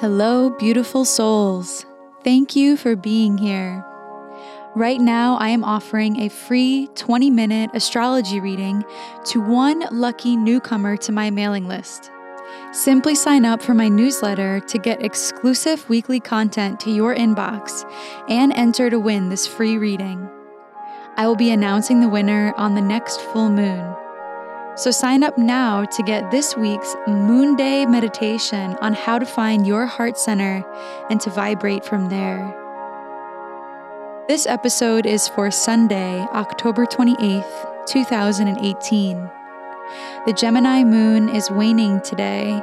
Hello, beautiful souls. Thank you for being here. Right now, I am offering a free 20 minute astrology reading to one lucky newcomer to my mailing list. Simply sign up for my newsletter to get exclusive weekly content to your inbox and enter to win this free reading. I will be announcing the winner on the next full moon. So sign up now to get this week's Moon Day meditation on how to find your heart center and to vibrate from there. This episode is for Sunday, October 28th, 2018. The Gemini moon is waning today,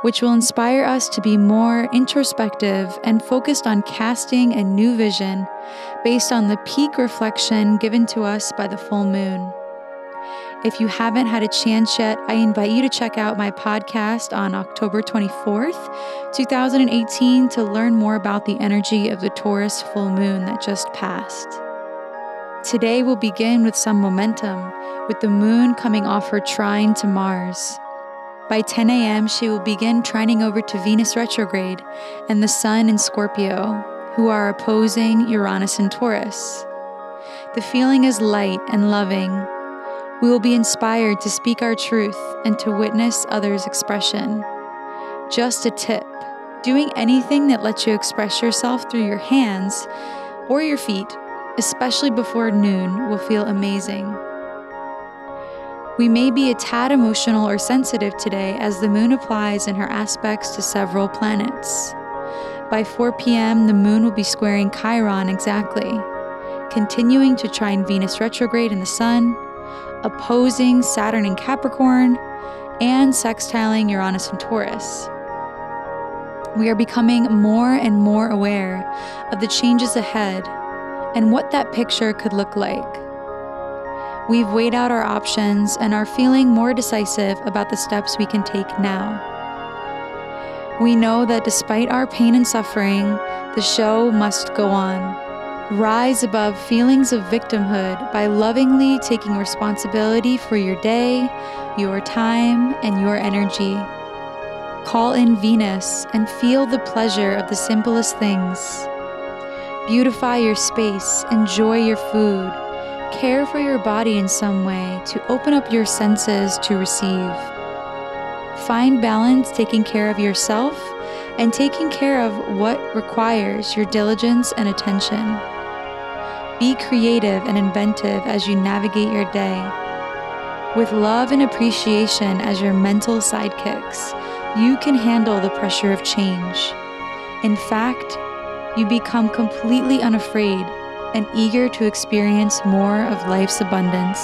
which will inspire us to be more introspective and focused on casting a new vision based on the peak reflection given to us by the full moon. If you haven't had a chance yet, I invite you to check out my podcast on October 24th, 2018, to learn more about the energy of the Taurus full moon that just passed. Today will begin with some momentum, with the moon coming off her trine to Mars. By 10 a.m., she will begin trining over to Venus retrograde and the Sun in Scorpio, who are opposing Uranus and Taurus. The feeling is light and loving, we will be inspired to speak our truth and to witness others' expression. Just a tip doing anything that lets you express yourself through your hands or your feet, especially before noon, will feel amazing. We may be a tad emotional or sensitive today as the moon applies in her aspects to several planets. By 4 p.m., the moon will be squaring Chiron exactly, continuing to trine Venus retrograde in the sun opposing Saturn in Capricorn, and sextiling Uranus and Taurus. We are becoming more and more aware of the changes ahead and what that picture could look like. We've weighed out our options and are feeling more decisive about the steps we can take now. We know that despite our pain and suffering, the show must go on. Rise above feelings of victimhood by lovingly taking responsibility for your day, your time, and your energy. Call in Venus and feel the pleasure of the simplest things. Beautify your space, enjoy your food, care for your body in some way to open up your senses to receive. Find balance taking care of yourself and taking care of what requires your diligence and attention. Be creative and inventive as you navigate your day. With love and appreciation as your mental sidekicks, you can handle the pressure of change. In fact, you become completely unafraid and eager to experience more of life's abundance.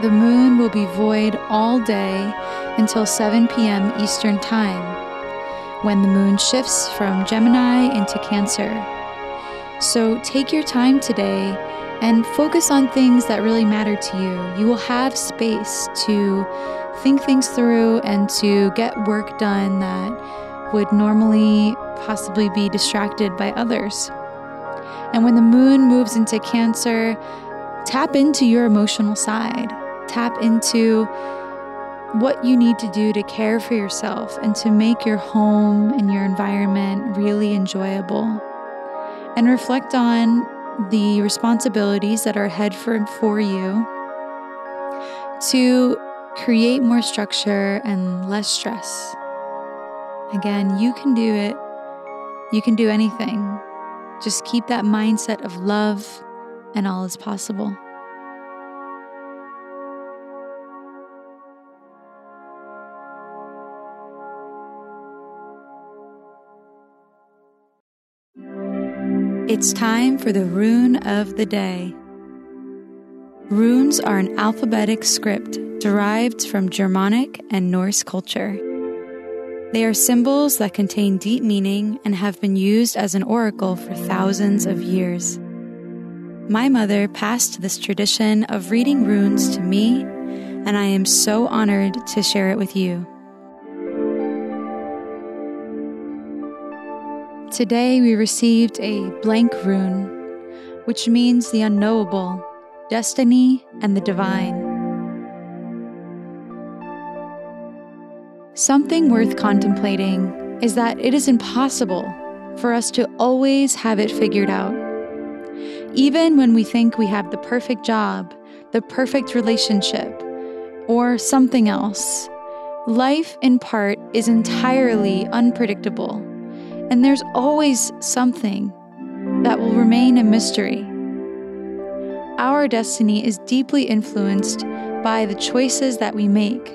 The moon will be void all day until 7 p.m. Eastern Time, when the moon shifts from Gemini into Cancer. So take your time today and focus on things that really matter to you. You will have space to think things through and to get work done that would normally possibly be distracted by others. And when the moon moves into Cancer, tap into your emotional side. Tap into what you need to do to care for yourself and to make your home and your environment really enjoyable and reflect on the responsibilities that are ahead for, for you to create more structure and less stress. Again, you can do it. You can do anything. Just keep that mindset of love, and all is possible. It's time for the rune of the day. Runes are an alphabetic script derived from Germanic and Norse culture. They are symbols that contain deep meaning and have been used as an oracle for thousands of years. My mother passed this tradition of reading runes to me, and I am so honored to share it with you. Today we received a blank rune, which means the unknowable, destiny, and the divine. Something worth contemplating is that it is impossible for us to always have it figured out. Even when we think we have the perfect job, the perfect relationship, or something else, life in part is entirely unpredictable and there's always something that will remain a mystery. Our destiny is deeply influenced by the choices that we make,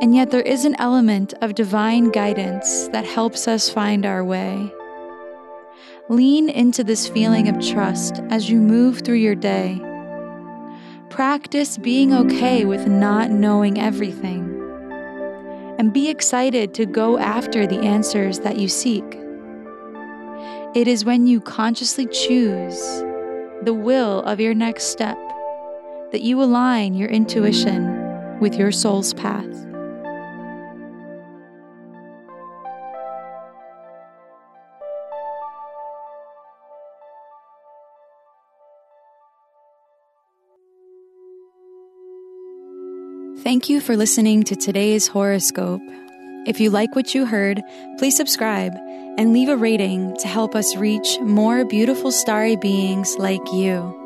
and yet there is an element of divine guidance that helps us find our way. Lean into this feeling of trust as you move through your day. Practice being okay with not knowing everything. And be excited to go after the answers that you seek. It is when you consciously choose the will of your next step that you align your intuition with your soul's path. Thank you for listening to today's horoscope. If you like what you heard, please subscribe and leave a rating to help us reach more beautiful starry beings like you.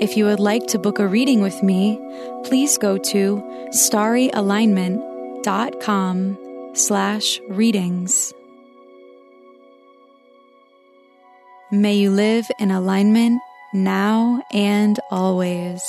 If you would like to book a reading with me, please go to starryalignment.com slash readings. May you live in alignment now and always.